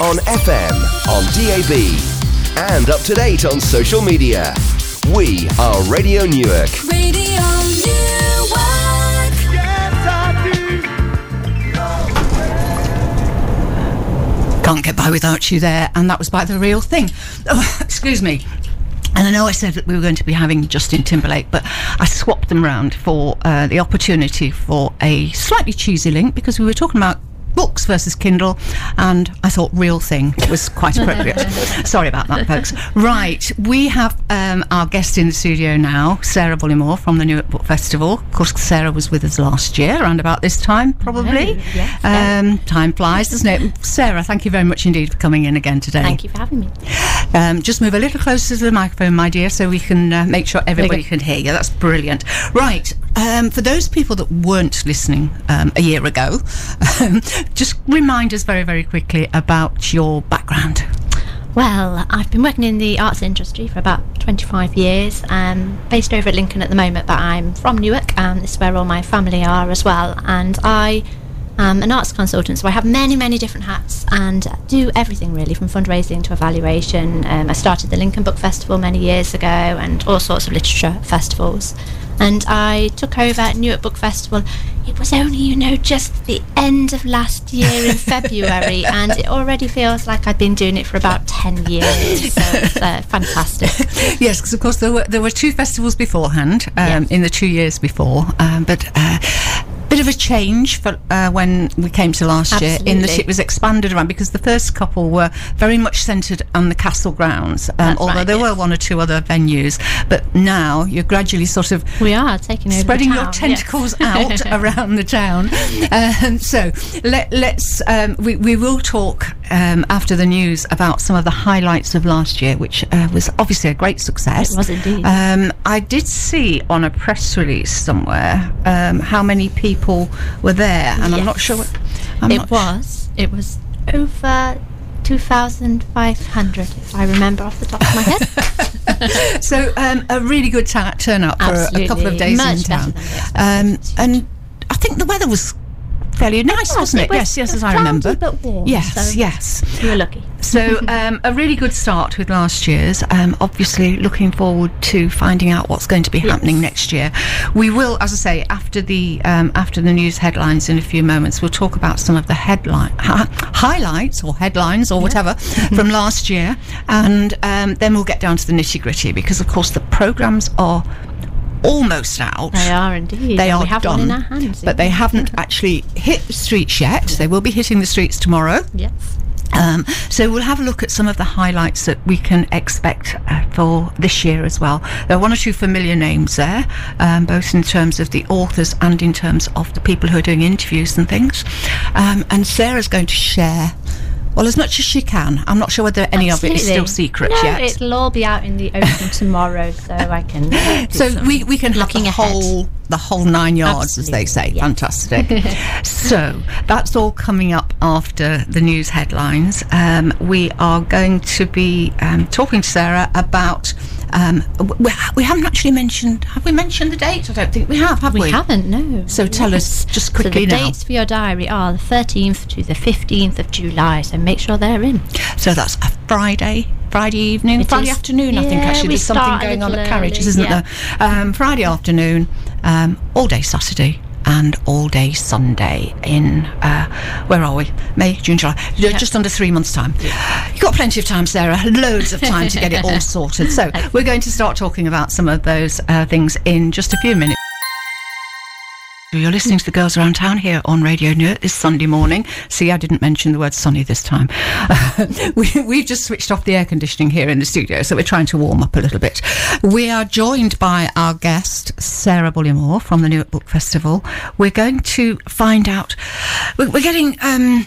on FM, on DAB, and up to date on social media. We are Radio Newark. Radio Newark. Yes, I do! Can't get by without you there, and that was by the real thing. Oh, excuse me. And I know I said that we were going to be having Justin Timberlake, but I swapped them round for uh, the opportunity for a slightly cheesy link because we were talking about books versus Kindle, and I thought real thing was quite appropriate. Sorry about that, folks. Right, we have um, our guest in the studio now, Sarah Bullymore from the Newark Book Festival. Of course, Sarah was with us last year, around about this time, probably. yes, um, time flies, doesn't it? Sarah, thank you very much indeed for coming in again today. Thank you for having me. Um, just move a little closer to the microphone, my dear, so we can uh, make sure everybody go. can hear you. That's brilliant. Right. Um, for those people that weren't listening um, a year ago, um, just remind us very, very quickly about your background. Well, I've been working in the arts industry for about 25 years. I'm based over at Lincoln at the moment, but I'm from Newark, and this is where all my family are as well. And I am an arts consultant, so I have many, many different hats and do everything really from fundraising to evaluation. Um, I started the Lincoln Book Festival many years ago and all sorts of literature festivals. And I took over at Newark Book Festival. It was only, you know, just the end of last year in February, and it already feels like I've been doing it for about 10 years. So it's uh, fantastic. yes, because of course there were there were two festivals beforehand um, Yes. in the two years before, um, but. Uh, Bit of a change for uh, when we came to last year, in that it was expanded around because the first couple were very much centred on the castle grounds. Um, although right, there yes. were one or two other venues, but now you're gradually sort of We are taking spreading your town, yes. tentacles out around the town. Um, so let, let's um, we, we will talk um, after the news about some of the highlights of last year, which uh, was obviously a great success. It was indeed. Um, I did see on a press release somewhere um, how many people were there, and I'm not sure. What, I'm it not- was. It was over 2,500, if I remember off the top of my head. So um, a really good ta- turnout for a, a couple of days Much in town. Um, and I think the weather was fairly nice, was. wasn't it? Was- yes, yes, as I remember. but warm, yes, so- yes. you were lucky. So um, a really good start with last year's. Um, obviously, looking forward to finding out what's going to be happening next year. We will, as I say, after the um, after the news headlines in a few moments, we'll talk about some of the headline hi- highlights or headlines or whatever from last year, and um, then we'll get down to the nitty gritty because, of course, the programs are almost out. They are indeed. They and are we have done, one in our hands. but they haven't actually hit the streets yet. They will be hitting the streets tomorrow. Yes. Um, so we'll have a look at some of the highlights that we can expect uh, for this year as well. There are one or two familiar names there, um, both in terms of the authors and in terms of the people who are doing interviews and things. Um, and Sarah's going to share. Well, as much as she can. I'm not sure whether any of it is still Absolutely. secret no, yet. it'll all be out in the open tomorrow, so I can. uh, so we, we can have the looking ahead. whole the whole nine yards, as they say. Absolutely, Fantastic. so that's all coming up after the news headlines. Um, we are going to be um, talking to Sarah about. Um, we, we haven't actually mentioned. Have we mentioned the date? I don't think we have. Have we? We haven't, no. So tell us just So quickly the now. dates for your diary are the 13th to the 15th of July, so make sure they're in. So that's a Friday, Friday evening, It Friday is. afternoon. I think actually there's something going on at carriages, isn't yeah. there? Um, Friday afternoon, um, all day Saturday. And all day Sunday in uh, where are we? May, June, July. Ju- Just under three months' time. You've got plenty of time, Sarah. Loads of time to get it all sorted. So we're going to start talking about some of those uh, things in just a few minutes. You're listening to the Girls Around Town here on Radio Newark this Sunday morning. See, I didn't mention the word sunny this time. we, we've just switched off the air conditioning here in the studio, so we're trying to warm up a little bit. We are joined by our guest, Sarah Bullymore from the Newark Book Festival. We're going to find out, we're, we're getting um,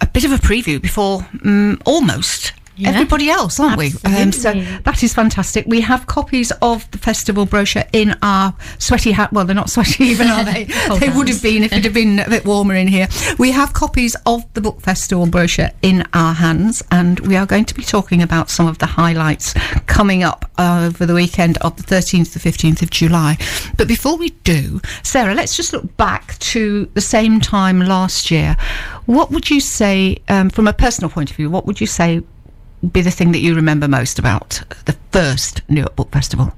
a bit of a preview before um, almost Yeah. everybody else, aren't we? Um, so that is fantastic. We have copies of the festival brochure in our sweaty hat. Well, they're not sweaty even, are they? They would have been if it had been a bit warmer in here. We have copies of the book festival brochure in our hands, and we are going to be talking about some of the highlights coming up over the weekend of the 13th to the 15th of July. But before we do, Sarah, let's just look back to the same time last year. What would you say, um, from a personal point of view, what would you say be the thing that you remember most about the first Newark Book Festival?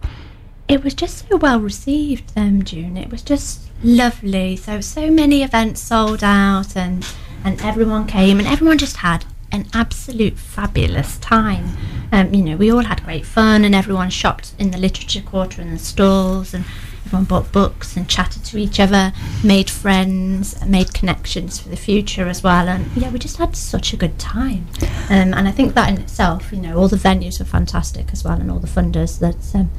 It was just so well received, um, June. It was just lovely. So so many events sold out, and and everyone came, and everyone just had an absolute fabulous time. Um, you know, we all had great fun, and everyone shopped in the literature quarter and the stalls, and everyone bought books and chatted to each other, made friends, made connections for the future as well. And yeah, we just had such a good time. Um, and I think that in itself, you know, all the venues were fantastic as well, and all the funders that um,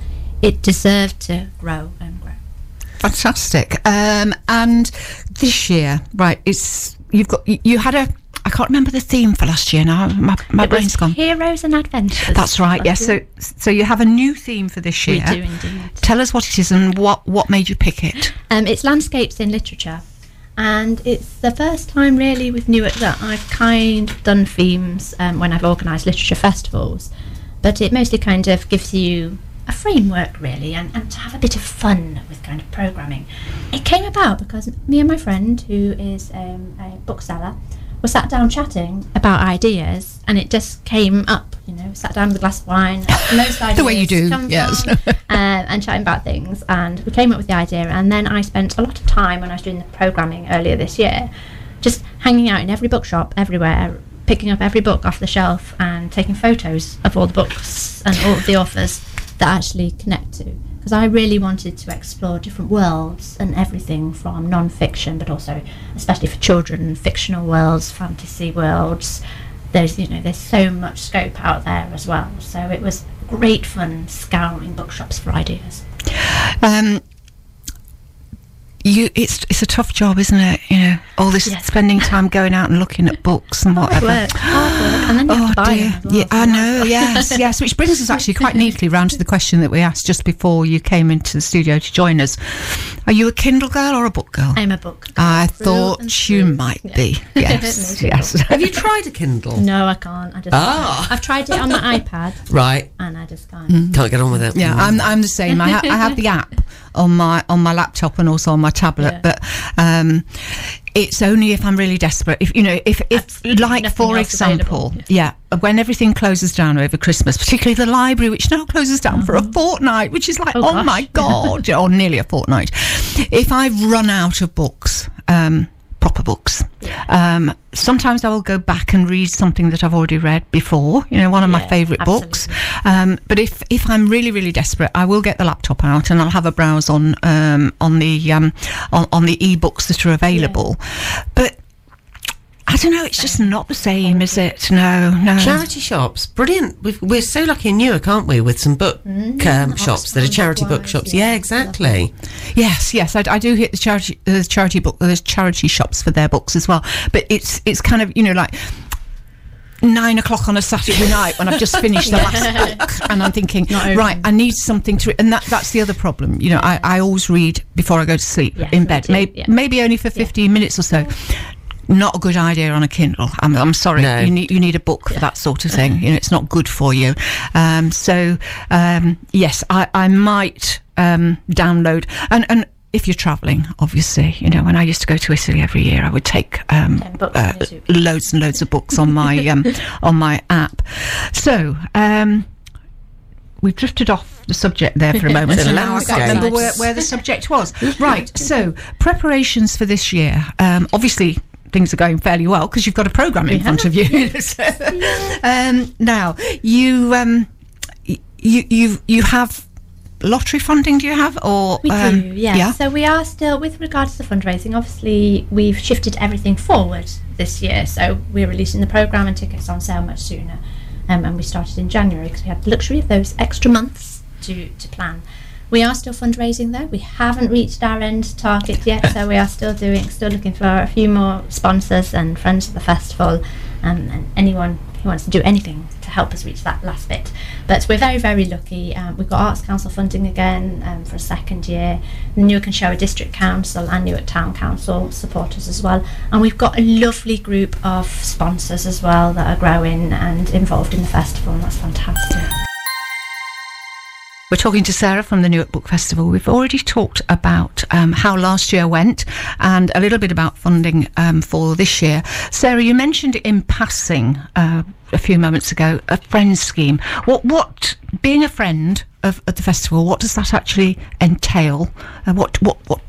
it deserved to grow and grow. Fantastic. Um, and this year, right? It's you've got you, you had a. Can't remember the theme for last year now. My, my It brain's gone. Heroes and Adventures. That's right. Yes. year. So so you have a new theme for this year. we do indeed. Tell us what it is and what what made you pick it. Um, it's landscapes in literature, and it's the first time really with Newark that I've kind of done themes um, when I've organised literature festivals, but it mostly kind of gives you a framework really, and, and to have a bit of fun with kind of programming. It came about because me and my friend, who is um, a bookseller, were sat down chatting about ideas, and it just came up. You know, sat down with a glass of wine. Most ideas The way you do, yes. from, uh, and chatting about things. And we came up with the idea, and then I spent a lot of time when I was doing the programming earlier this year, just hanging out in every bookshop everywhere, picking up every book off the shelf and taking photos of all the books and all of the authors that I actually connect to. Because I really wanted to explore different worlds and everything from non-fiction, but also, especially for children, fictional worlds, fantasy worlds. There's, you know, there's so much scope out there as well. So it was great fun scouring bookshops for ideas. Um, you, it's it's a tough job, isn't it? You know, all this Yes. spending time going out and looking at books and whatever. Work, hard work, and then you have Oh to buy dear. well, Yeah, I know. Yes, yes. Which brings us actually quite neatly round to the question that we asked just before you came into the studio to join us. Are you a Kindle girl or a book girl? I'm a book. I through thought you through. might Yeah. be. Yes, yes. Have you tried a Kindle? No, I can't. I just Ah. I've tried it on my iPad Right. and I just can't. Can't get on with it. Yeah, I'm I'm the same. I, ha- I have the app on my on my laptop and also on my tablet, Yeah. but um, it's only if I'm really desperate. If you know, if if Absolutely like for example, available. yeah, when everything closes down over Christmas, particularly the library, which now closes down for a fortnight, which is like, oh, Oh, my god, or nearly a fortnight. If I've run out of books. Um, books. Um, sometimes I will go back and read something that I've already read before. You know, one of my favourite books. Um, but if if I'm really really desperate, I will get the laptop out and I'll have a browse on um, on the um, on, on the ebooks that are available. But I don't know. It's just not the same, is it? No, no. Charity shops, brilliant. We've, we're so lucky in Newark, aren't we, with some book um, shops that are charity ones, bookshops. yeah. Yeah, exactly. Yes, yes, I, I do hit the charity the charity book there's charity shops for their books as well. But it's it's kind of you know like nine o'clock on a Saturday night when I've just finished the last book and I'm thinking right I need something to read. and that that's the other problem you know I, I always read before I go to sleep Yes, in bed maybe, yeah. maybe only for 15 minutes or so not a good idea on a Kindle. I'm, I'm sorry. No. You need you need a book for that sort of thing. You know, it's not good for you. Um, so um, yes, I, I might um, download and and. If you're travelling, obviously, you know, when I used to go to Italy every year, I would take um, uh, on your suitcase. loads and loads of books on my um, on my app. So um, we've drifted off the subject there for a moment. The and now I can't remember where, where the subject was. Right. So preparations for this year. Um, obviously. Things are going fairly well because you've got a program in front of you. So, um, now you um, you you you have lottery funding. Do you have or We um, do, yes. yeah? So we are still, with regards to the fundraising, obviously we've shifted everything forward this year. So we're releasing the programme and tickets on sale much sooner. Um, and we started in January because we had the luxury of those extra months to, to plan. We are still fundraising though. We haven't reached our end target yet, so we are still doing, still looking for a few more sponsors and friends of the festival um, and anyone who wants to do anything to help us reach that last bit. But we're very, very lucky. Um, we've got Arts Council funding again um, for a second year. The Newark and Sherwood District Council and Newark Town Council support us as well. And we've got a lovely group of sponsors as well that are growing and involved in the festival, and that's fantastic. We're talking to Sarah from the Newark Book Festival. We've already talked about um, how last year went and a little bit about funding um, for this year. Sarah, you mentioned in passing uh, a few moments ago a friends scheme. What, what, being a friend of, of the festival, what does that actually entail? Uh, what, what, what?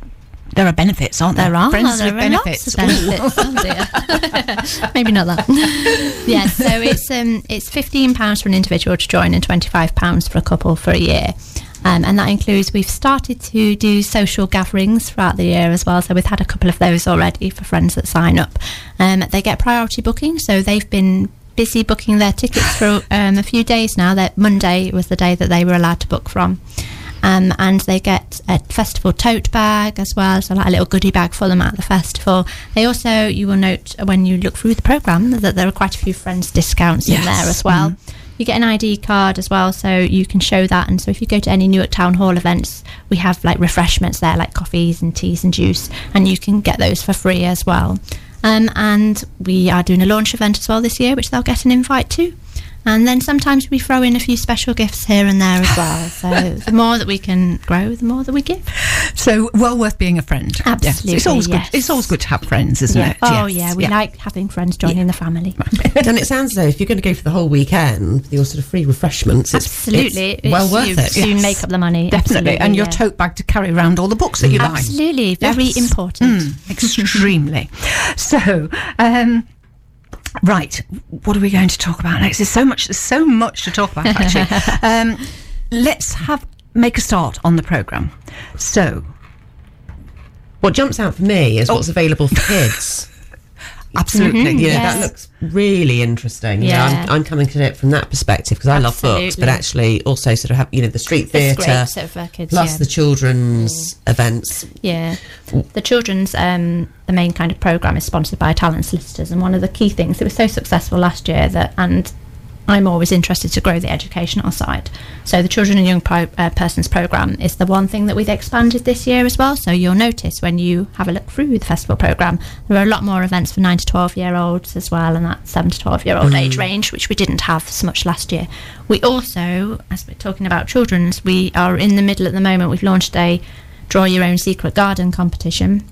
There are benefits, aren't there? There are. friends there with are benefits. Lots of benefits. oh dear. Maybe not that. yeah. So it's um it's fifteen pounds for an individual to join and twenty five pounds for a couple for a year. Um, and that includes we've started to do social gatherings throughout the year as well. So we've had a couple of those already for friends that sign up. Um, they get priority booking, so they've been busy booking their tickets for um, a few days now. That Monday was the day that they were allowed to book from. Um, and they get a festival tote bag as well, so like a little goodie bag for them at the festival. They also, you will note when you look through the program that there are quite a few friends discounts in there as well. You get an ID card as well, so you can show that. And so if you go to any Newark Town Hall events, we have like refreshments there, like coffees and teas and juice, and you can get those for free as well. Um, and we are doing a launch event as well this year, which they'll get an invite to. And then sometimes we throw in a few special gifts here and there as well. So the more that we can grow, the more that we give. So well worth being a friend. Yes. Absolutely, It's always yes. good. It's always good to have friends, isn't Yeah. it? Oh Yes. yeah, we like having friends joining the family. and it sounds as though if you're going to go for the whole weekend, your sort of free refreshments, it's, Absolutely, it's well It's- worth you it. Soon Yes. make up the money. Definitely, and your yeah. tote bag to carry around all the books that you buy. Absolutely, very Yes. important. Mm, extremely. so, um, right, what are we going to talk about next? There's so much. There's so much to talk about. Actually, um, let's have make a start on the program. So, What jumps out for me is what's available for kids. Absolutely, You know, Yes. that looks really interesting. Yeah, Yeah. I'm, I'm coming to it from that perspective because I love books, but actually also sort of have you know the street theatre great so for kids. plus yeah. the children's events. Yeah, the children's um, the main kind of program is sponsored by Tallents Solicitors, and one of the key things it was so successful last year that and. I'm always interested to grow the educational side. So the Children and Young Pro- uh, Persons program is the one thing that we've expanded this year as well. So you'll notice when you have a look through the festival program, there are a lot more events for nine to twelve year olds as well, and that seven to twelve year old age range, which we didn't have so much last year. We also, as we're talking about children's, we are in the middle at the moment. We've launched a draw your own secret garden competition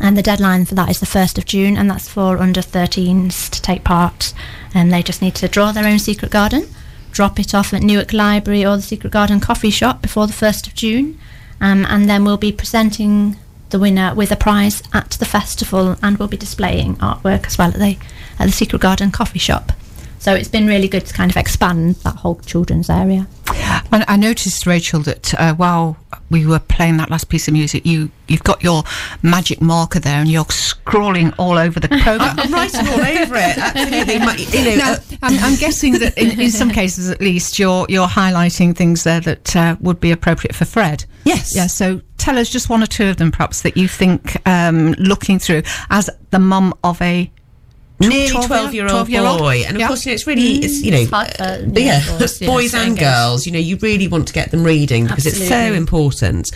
and the deadline for that is the 1st of June and that's for under 13s to take part. And they just need to draw their own secret garden drop it off at Newark Library or the Secret Garden coffee shop before the 1st of June. Um, and then we'll be presenting the winner with a prize at the festival and we'll be displaying artwork as well at the, at the Secret Garden coffee shop so it's been really good to kind of expand that whole children's area And I noticed, Rachel, that uh, while we were playing that last piece of music, you you've got your magic marker there, and you're scrawling all over the program. I'm writing all over it. Absolutely, you know. Now, uh, I'm, I'm guessing that in, in some cases, at least, you're you're highlighting things there that uh, would be appropriate for Fred. Yes. Yeah. So tell us just one or two of them, perhaps, that you think, um, looking through as the mum of a nearly 12 12 year old 12-year-old? boy. And of Yeah. course you know, it's really it's you know hard for- uh, yeah, yeah, boys, yeah, boys and girls you know you really want to get them reading because it's so important.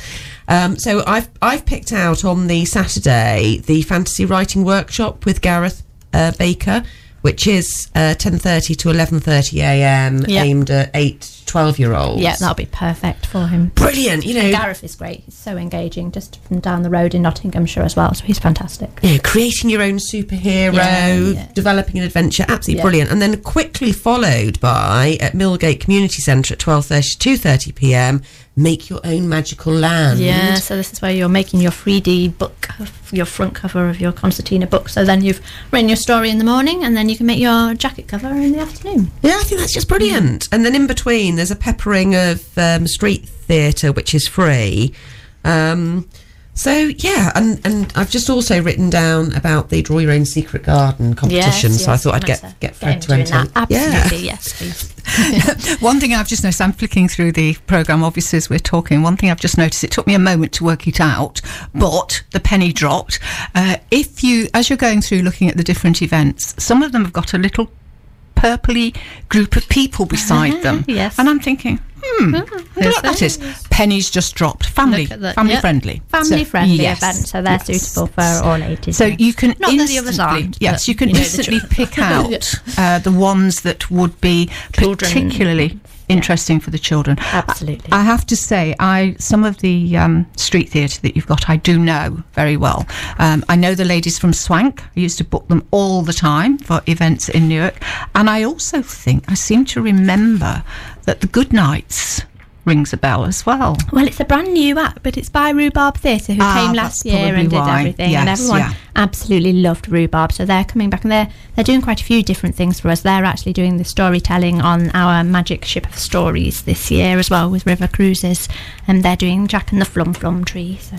Um, so I've I've picked out on the Saturday the fantasy writing workshop with Gareth uh, Baker which is uh, 10.30 to 11.30 a.m Yeah. aimed at 8 12 year olds yeah that'll be perfect for him brilliant you know Gareth is great. He's so engaging, just from down the road in Nottinghamshire as well. So he's fantastic. know, creating your own superhero, Yeah, yeah. developing an adventure, absolutely Yeah. brilliant. And then quickly followed by at Millgate Community Centre at 12.30 to 2.30 p.m, Make Your Own Magical Land. Yeah. So this is where you're making your 3D book, your front cover of your concertina book. So then you've written your story in the morning, and then you can make your jacket cover in the afternoon. Yeah, I think that's just brilliant. And then in between, there's a peppering of um, street theatre, which is free. Um, So yeah, and and I've just also written down about the draw your own secret garden competition. so I thought I'd get get Fred to enter. that. Yeah. Absolutely, yes, please. One thing I've just noticed, I'm flicking through the programme, obviously, as we're talking. One thing I've just noticed, it took me a moment to work it out, but the penny dropped. Uh, if you, as you're going through looking at the different events, some of them have got a little purpley group of people beside them. Yes. And I'm thinking, hmm, I wonder what that is. Pennies just dropped. Family, that, family yep. friendly. Family So, friendly yes, event, so they're yes. suitable for all ages. So yeah. you can Not that the others instantly, aren't, yes, you can you instantly pick out uh, the ones that would be Children. particularly interesting for the children. Absolutely. I, I have to say, I some of the um, street theatre that you've got, I do know very well. Um, I know the ladies from Swank. I used to book them all the time for events in Newark, and I also think I seem to remember that the Good Nights rings a bell as well. Well, it's a brand new act, but it's by Rhubarb Theatre, who Ah, came last year probably and did why. everything, and everyone yeah. absolutely loved Rhubarb. So they're coming back, and they're they're doing quite a few different things for us. They're actually doing the storytelling on our Magic Ship of Stories this year as well with River Cruises, and they're doing Jack and the Flum Flum Tree. So.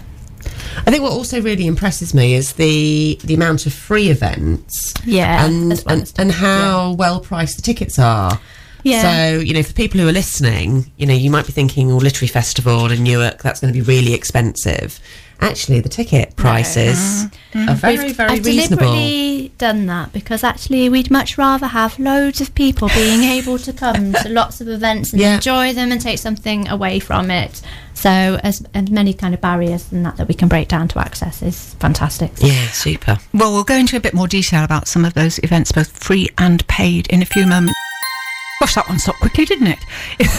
I think what also really impresses me is the the amount of free events. Yeah, and well and, and how well priced the tickets are. Yeah. So you know, for people who are listening, you know, you might be thinking, well, Literary Festival in Newark, that's going to be really expensive." Actually, the ticket prices mm-hmm. are very, We've- very I've reasonable. deliberately done that because actually we'd much rather have loads of people being able to come to lots of events and Yeah. enjoy them and take something away from it. So as, as many kind of barriers than that that we can break down to access is fantastic. Yeah, super. Well, we'll go into a bit more detail about some of those events, both free and paid, in a few moments. Gosh, that one stopped quickly, didn't it?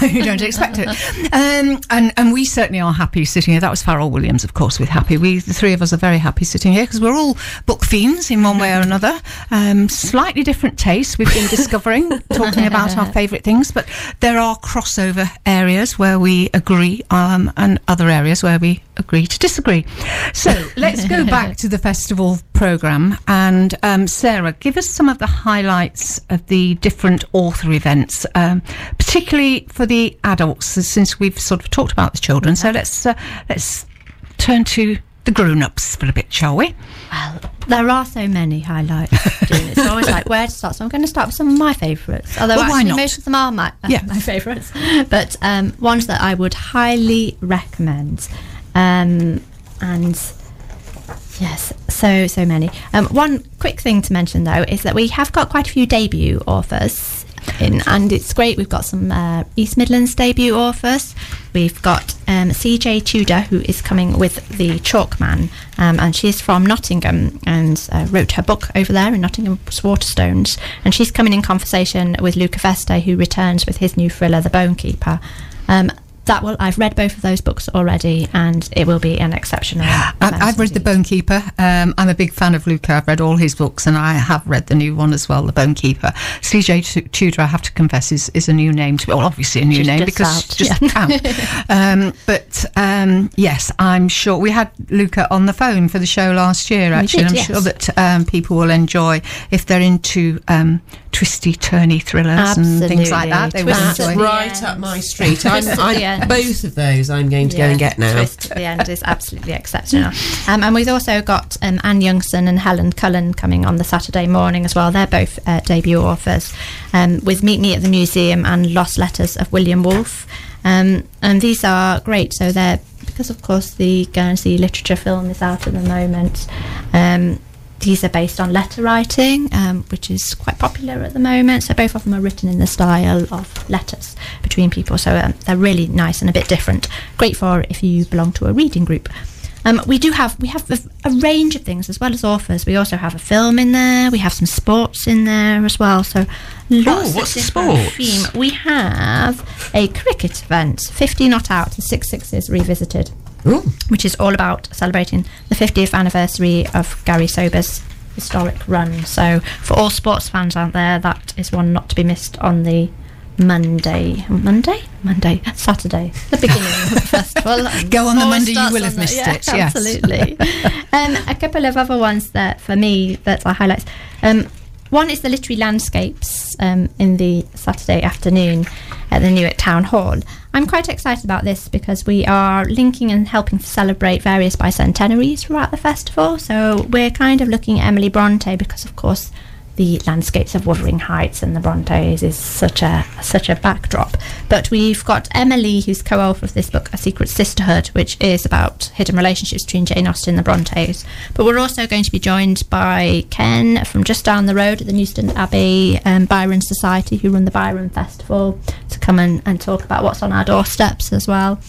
you don't expect it. Um, and, and we certainly are happy sitting here. That was Pharrell Williams, of course, with Happy. We, the three of us, are very happy sitting here because we're all book fiends in one way or another. Um, slightly different tastes we've been discovering, talking about our favourite things, but there are crossover areas where we agree um, and other areas where we agree to disagree. So let's go back to the festival programme. And um, Sarah, give us some of the highlights of the different author events, um, particularly for the adults, since we've sort of talked about the children. So let's uh, let's turn to the grown-ups for a bit, shall we? Well, there are so many highlights. It's always like where to start. So I'm going to start with some of my favourites. Although Well, why actually not? most of them are my, uh, Yeah. my favourites. But um, ones that I would highly recommend. Um, and yes, so, so many. Um, one quick thing to mention though is that we have got quite a few debut authors. In, and it's great. We've got some uh, East Midlands debut authors. We've got um, CJ Tudor, who is coming with the Chalkman, um, and she's from Nottingham and uh, wrote her book over there in Nottingham's Waterstones. And she's coming in conversation with Luca Veste, who returns with his new thriller, The Bonekeeper. Um, that will. I've read both of those books already, and it will be an exceptional. I, i've read The Bone Keeper. Um, I'm a big fan of Luca. I've read all his books, and I have read the new one as well, The Bone Keeper. CJ Tudor, I have to confess, is, is a new name to me. Well, obviously a new She's name just because out, just yeah. out. um, but um, yes, I'm sure we had Luca on the phone for the show last year. Actually, did, I'm yes. sure that um, people will enjoy if they're into um, twisty, turny thrillers and things like that. They will Absolutely. Enjoy. Right up my street. I'm, Twist at the I'm, both of those I'm going to go and get now. Twist the end is absolutely exceptional. Um, and we've also got um, Anne Youngson and Helen Cullen coming on the Saturday morning as well. They're both uh, debut authors um, with Meet Me at the Museum and Lost Letters of William Wolfe. Um, and these are great. So they're, because of course the Guernsey literature film is out at the moment. These are based on letter writing, um, which is quite popular at the moment. So both of them are written in the style of letters between people. So um, they're really nice and a bit different. Great for if you belong to a reading group. Um, we do have we have a, a range of things as well as authors. We also have a film in there. We have some sports in there as well. So lots what's the of sports? theme. We have a cricket event, fifty not out and six sixes revisited Ooh. which is all about celebrating the 50th anniversary of Garry Sobers' historic run. So, for all sports fans out there, that is one not to be missed on the Monday, Monday, Monday, Saturday, the beginning of the festival. Go on the Monday, you will have the- missed yeah, it, yes. Absolutely. um, a couple of other ones that for me that are highlights. Um, one is the literary landscapes um, in the Saturday afternoon at the Newark Town Hall. I'm quite excited about this because we are linking and helping to celebrate various bicentenaries throughout the festival. So we're kind of looking at Emily Bronte because, of course, the landscapes of Wuthering Heights and the Brontes is such a such a backdrop. But we've got Emily, who's co-author of this book, A Secret Sisterhood, which is about hidden relationships between Jane Austen and the Brontes. But we're also going to be joined by Ken from just down the road at the Newstead Abbey um, Byron Society, who run the Byron Festival, to come and, and talk about what's on our doorsteps as well.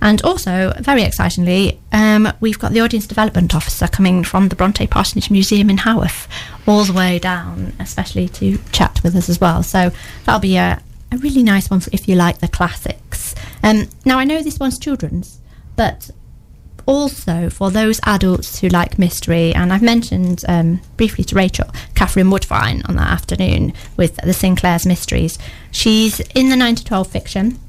And also, very excitingly, um, we've got the audience development officer coming from the Bronte Parsonage Museum in Haworth, all the way down, especially to chat with us as well. So that'll be a, a really nice one if you like the classics. Um, now, I know this one's children's, but also for those adults who like mystery, and I've mentioned um, briefly to Rachel, Katherine Woodfine on that afternoon with the Sinclair's Mysteries. She's in the 9 to 12 fiction.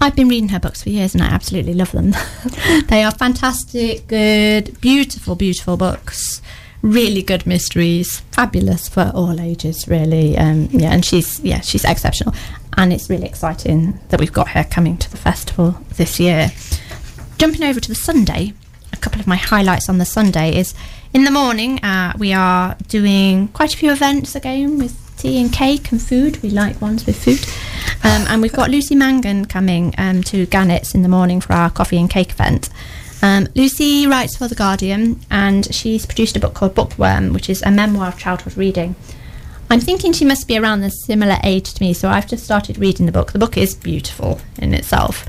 I've been reading her books for years and I absolutely love them. they are fantastic, good, beautiful, beautiful books. Really good mysteries, fabulous for all ages, really. Um, yeah, and she's yeah she's exceptional, and it's really exciting that we've got her coming to the festival this year. Jumping over to the Sunday, a couple of my highlights on the Sunday is in the morning uh, we are doing quite a few events again with tea and cake and food. We like ones with food. Um, and we've got Lucy Mangan coming um, to Gannett's in the morning for our coffee and cake event. Um, Lucy writes for The Guardian and she's produced a book called Bookworm, which is a memoir of childhood reading. I'm thinking she must be around the similar age to me, so I've just started reading the book. The book is beautiful in itself,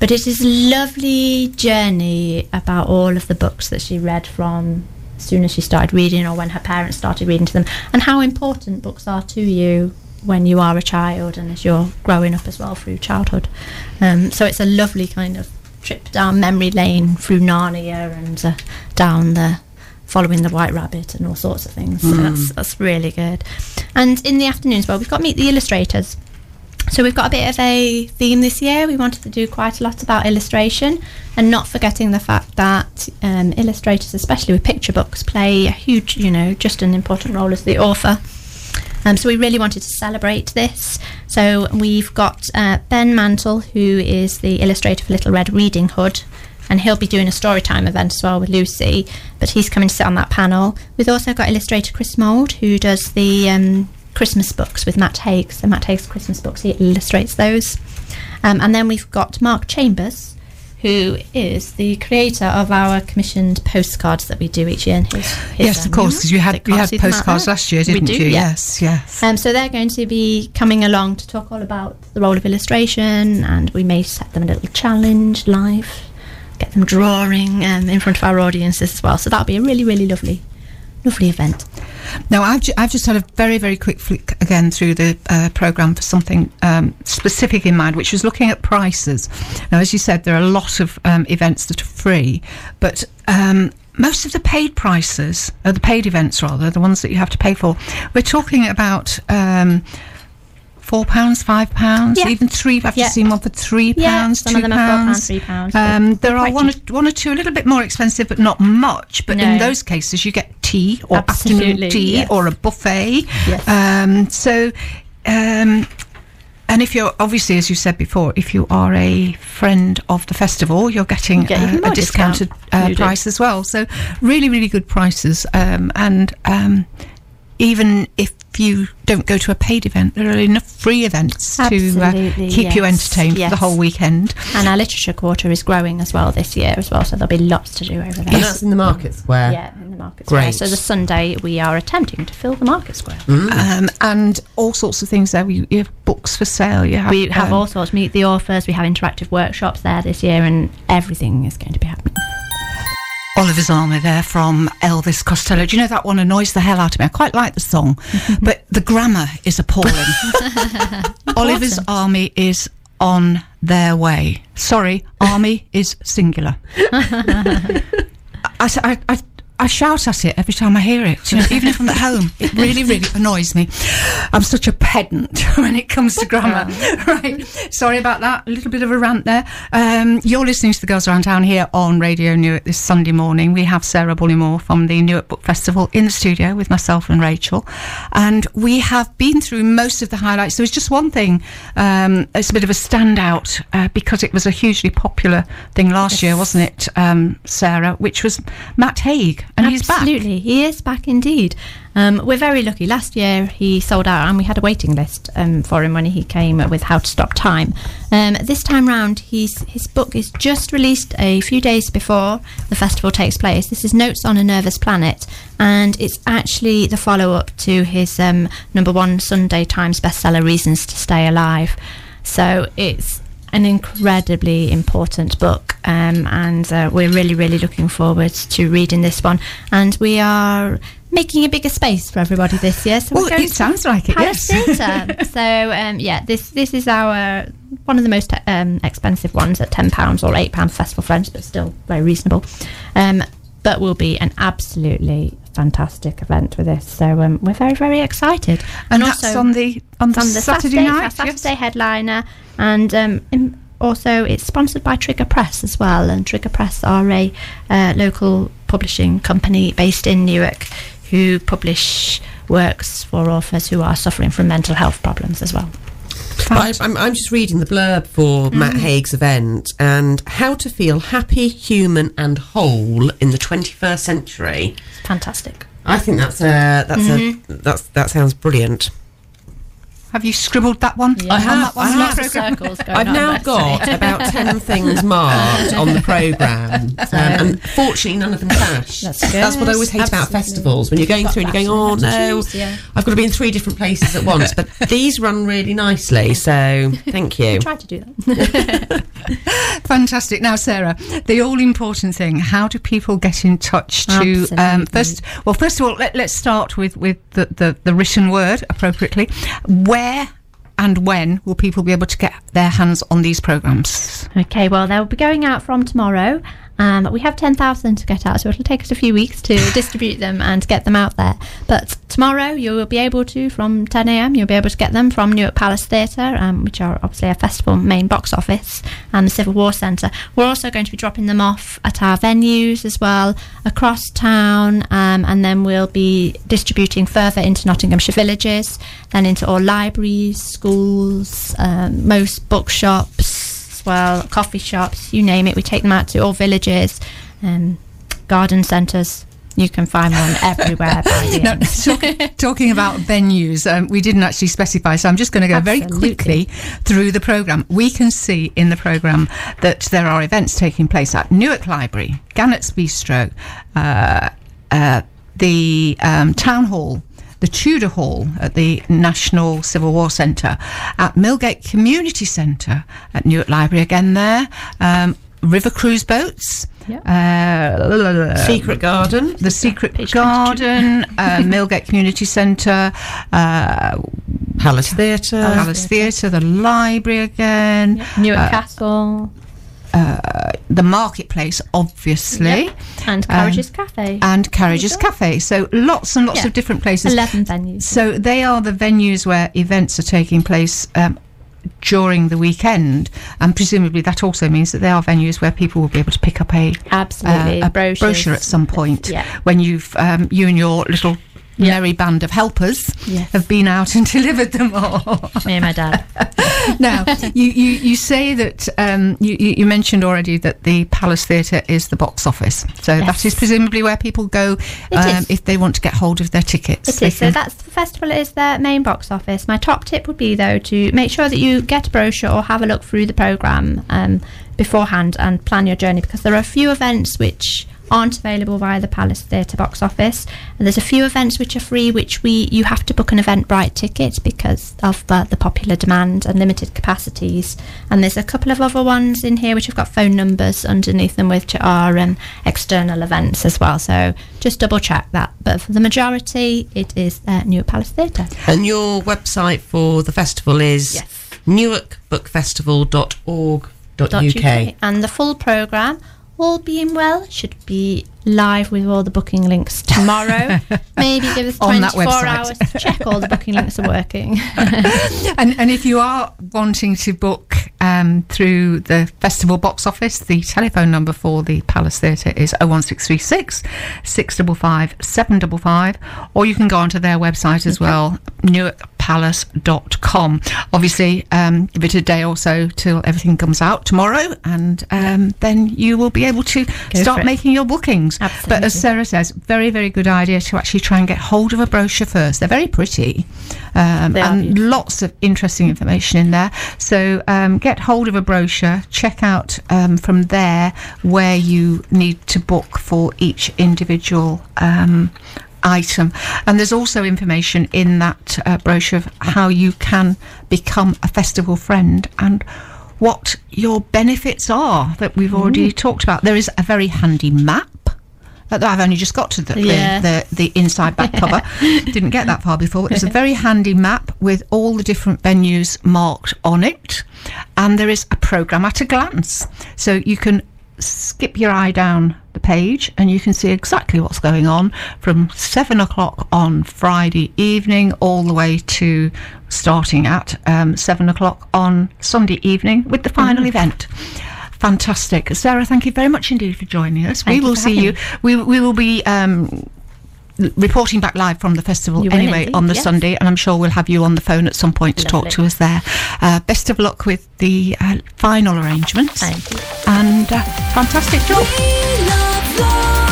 but it is a lovely journey about all of the books that she read from as soon as she started reading or when her parents started reading to them, and how important books are to you when you are a child and as you're growing up as well through childhood. Um, so it's a lovely kind of trip down memory lane through Narnia and uh, down the following the White Rabbit and all sorts of things. So that's that's really good. And in the afternoon as well, we've got meet the illustrators. So we've got a bit of a theme this year. We wanted to do quite a lot about illustration, and not forgetting the fact that um, illustrators, especially with picture books, play a huge, you know, just an important role as the author. Um, so we really wanted to celebrate this. So we've got uh, Ben Mantle, who is the illustrator for Little Red Reading Hood, and he'll be doing a storytime event as well with Lucy. But he's coming to sit on that panel. We've also got illustrator Chris Mould, who does the um, Christmas books with Matt Haig. So Matt Haig's Christmas books, he illustrates those. Um, and then we've got Mark Chambers, who is the creator of our commissioned postcards that we do each year. His, his, Yes, of um, course, because you had you had see them out postcards last year, didn't do, you? yeah. Yes, yes. Um, so they're going to be coming along to talk all about the role of illustration, and we may set them a little challenge live, get them drawing um, in front of our audiences as well. So that'll be a really, really lovely, lovely event. Now, I've, ju- I've just had a very, very quick flick again through the uh, programme for something um, specific in mind, which was looking at prices. Now, as you said, there are a lot of um, events that are free, but um, most of the paid prices, uh, the paid events rather, the ones that you have to pay for, we're talking about. Four pounds, five pounds, Yeah. even three. I've Yeah. just seen one for three Yeah, pounds, some two them are £4, pounds. £3, Um, there are one or, one or two a little bit more expensive, but not much. But in those cases, you get tea or afternoon tea yes. or a buffet. Yes. Um, so, um, and if you're obviously, as you said before, if you are a friend of the festival, you're getting You get uh, a discounted discount. uh, price as well. So, really, really good prices. Um, and um, even if you don't go to a paid event, there are enough free events to uh, Absolutely, keep you yes, entertained for the whole weekend. And our literature quarter is growing as well this year as well, so there'll be lots to do over there. And that's in the market square. Yeah, in the market square. Great. So the Sunday we are attempting to fill the market square. Um, and all sorts of things there. You, you have books for sale. You have, We have um, all sorts. Meet the authors. We have interactive workshops there this year, and everything is going to be happening. Oliver's Army there from Elvis Costello. Do you know that one annoys the hell out of me? I quite like the song, but the grammar is appalling. Oliver's Army is on their way. Sorry, army is singular. I, I- I- I shout at it every time I hear it, you know, even if I'm at home. It really, really annoys me. I'm such a pedant when it comes to grammar. right. Sorry about that. A little bit of a rant there. Um, you're listening to the Girls Around Town here on Radio Newark this Sunday morning. We have Sarah Bullymore from the Newark Book Festival in the studio with myself and Rachel. And we have been through most of the highlights. There was just one thing, um, it's a bit of a standout uh, because it was a hugely popular thing last year, wasn't it, um, Sarah? Which was Matt Haig. And he's back. Absolutely, he is back indeed. Um, we're very lucky. Last year he sold out, and we had a waiting list um, for him when he came with How to Stop Time. Um, this time round, he's, his book is just released a few days before the festival takes place. This is Notes on a Nervous Planet, and it's actually the follow up to his um, number one Sunday Times bestseller, Reasons to Stay Alive. So it's an incredibly important book, um, and uh, we're really, really looking forward to reading this one. And we are making a bigger space for everybody this year. So Well, it sounds like it, yes. Theatre. so um, yeah, this this is our one of the most um, expensive ones at ten pounds or eight pounds festival French, but still very reasonable. Um, but will be an absolutely fantastic event with this. So um, we're very very excited. And also on the on the, on the Saturday, Saturday, night. Saturday yes? headliner, and um, also it's sponsored by Trigger Press as well. And Trigger Press are a uh, local publishing company based in Newark who publish works for authors who are suffering from mental health problems as well. But I, I'm, I'm just reading the blurb for Matt mm. Haig's event and how to feel happy, human, and whole in the 21st century. Fantastic. I think that's a that's a mm-hmm. that's that sounds brilliant. Have you scribbled that one? Yeah. I have, that one I've circles going I've on now there, so- got about ten things marked on the program, um, and fortunately none of them clash. That's good. That's what I always hate about festivals when you're going Got through and you're going, oh you have to no, choose, yeah. I've got to be in three different places at once. But these run really nicely, so thank you. Try to do that. Fantastic. Now, Sarah, the all important thing: how do people get in touch to? Um, first, well, first of all, let, let's start with with the, the the written word appropriately. Where and when will people be able to get their hands on these programs? Okay, well, they'll be going out from tomorrow. Um, we have 10,000 to get out, so it'll take us a few weeks to distribute them and get them out there. But tomorrow, you will be able to, from 10am, you'll be able to get them from Newark Palace Theatre, um, which are obviously a festival main box office, and the Civil War Centre. We're also going to be dropping them off at our venues as well, across town, um, and then we'll be distributing further into Nottinghamshire villages, then into all libraries, schools, um, most bookshops well, coffee shops, you name it. We take them out to all villages, um, garden centres. You can find one everywhere. No, talk, talking about venues, um, we didn't actually specify, so I'm just going to go very quickly through the programme. We can see in the programme that there are events taking place at Newark Library, Gannett's Bistro, uh, uh, the um, Town Hall. The Tudor Hall at the National Civil War Centre, at Millgate Community Centre at Newark Library again there, um, River Cruise Boats, uh, Secret Garden. the Secret Page Garden, uh, Millgate Community Centre, uh, Palace Theatre. Palace Theatre, the library again, Newark uh, Castle uh, the marketplace, obviously, Yep. and Carriages Cafe. and Carriages Cafe. So lots and lots Yeah. of different places. 11 venues. So they are the venues where events are taking place. Um, during the weekend, and presumably that also means that there are venues where people will be able to pick up a Absolutely. uh, a brochure at some point Yeah. when you've um, you and your little merry band of helpers Yes. have been out and delivered them all. Me and my dad. now, you, you, you say that um, you, you mentioned already that the Palace Theatre is the box office. So that Yes. is presumably where people go um, if they want to get hold of their tickets. It They. So that's the festival is their main box office. My top tip would be though to make sure that you get a brochure or have a look through the program um, beforehand and plan your journey because there are a few events which aren't available via the Palace Theatre box office. And there's a few events which are free, which we you have to book an Eventbrite ticket because of the, the popular demand and limited capacities. And there's a couple of other ones in here which have got phone numbers underneath them, which are um, external events as well. So just double check that. But for the majority, it is uh, Newark Palace Theatre. And your website for the festival is Yes. newarkbookfestival.org.uk. .uk. And the full programme all being well, should be live with all the booking links tomorrow. Maybe give us On 24 hours to check all the booking links are working. and, and if you are wanting to book um, through the festival box office, the telephone number for the Palace Theatre is 01636 655 755, or you can go onto their website as well, newarkpalace.com. Obviously, um, give it a day or so till everything comes out tomorrow, and um, then you will be able to for start making your bookings. But Absolutely. as Sarah says, very, very good idea to actually try and get hold of a brochure first. They're very pretty um, They and beautiful. lots of interesting information in there. So um, get hold of a brochure, check out um, from there where you need to book for each individual. Um, Item, and there's also information in that uh, brochure of how you can become a festival friend and what your benefits are that we've already talked about. There is a very handy map I've only just got to the, Yeah. the, the, the inside back cover. Didn't get that far before. But there's a very handy map with all the different venues marked on it. And there is a programme at a glance. So you can skip your eye down the page and you can see exactly what's going on from seven o'clock on Friday evening all the way to starting at um, seven o'clock on Sunday evening with the final event. Fantastic. Sarah, thank you very much indeed for joining us. Thank we will see you. me. We, we will be um, reporting back live from the festival You anyway indeed, on the yes. Sunday, and I'm sure we'll have you on the phone at some point to talk to us there. Uh, best of luck with the uh, final arrangements. Thank you. And uh, fantastic job. We love, love.